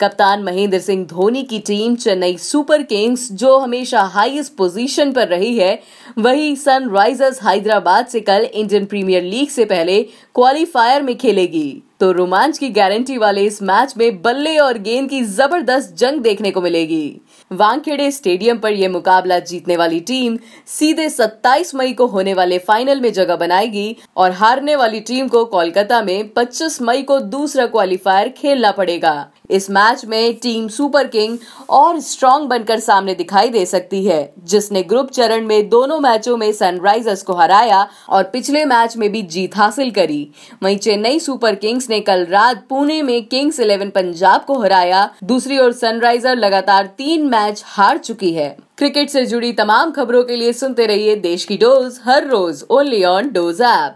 कप्तान महेंद्र सिंह धोनी की team Chennai super Kings, जो हमेशा हाईएस्ट पोजीशन पर रही है, वही सनराइजर्स हैदराबाद से कल इंडियन प्रीमियर लीग से पहले क्वालिफायर में खेलेगी। तो रोमांच की गारंटी वाले इस मैच में बल्ले और गेंद की ज़बरदस्त जंग देखने को मिलेगी। वानखेड़े स्टेडियम पर यह मुकाबला जीतने वाली टीम सीधे 27 मई को होने वाले फाइनल में जगह बनाएगी और हारने वाली टीम को कोलकाता में 25 मई को दूसरा क्वालिफायर खेलना पड़ेगा। इस मैच में टीम सुपर किंग और स्ट्रॉन्ग बनकर सामने दिखाई दे सकती है, जिसने ग्रुप चरण में दोनों मैचों में सनराइजर्स को हराया और पिछले मैच में भी जीत हासिल करी। वहीं चेन्नई सुपर किंग्स ने कल रात पुणे में किंग्स इलेवन पंजाब को हराया। दूसरी ओर सनराइजर लगातार तीन मैच हार चुकी है। क्रिकेट से जुड़ी तमाम खबरों के लिए सुनते रहिए देश की डोज हर रोज ओनली ऑन डोज ऐप।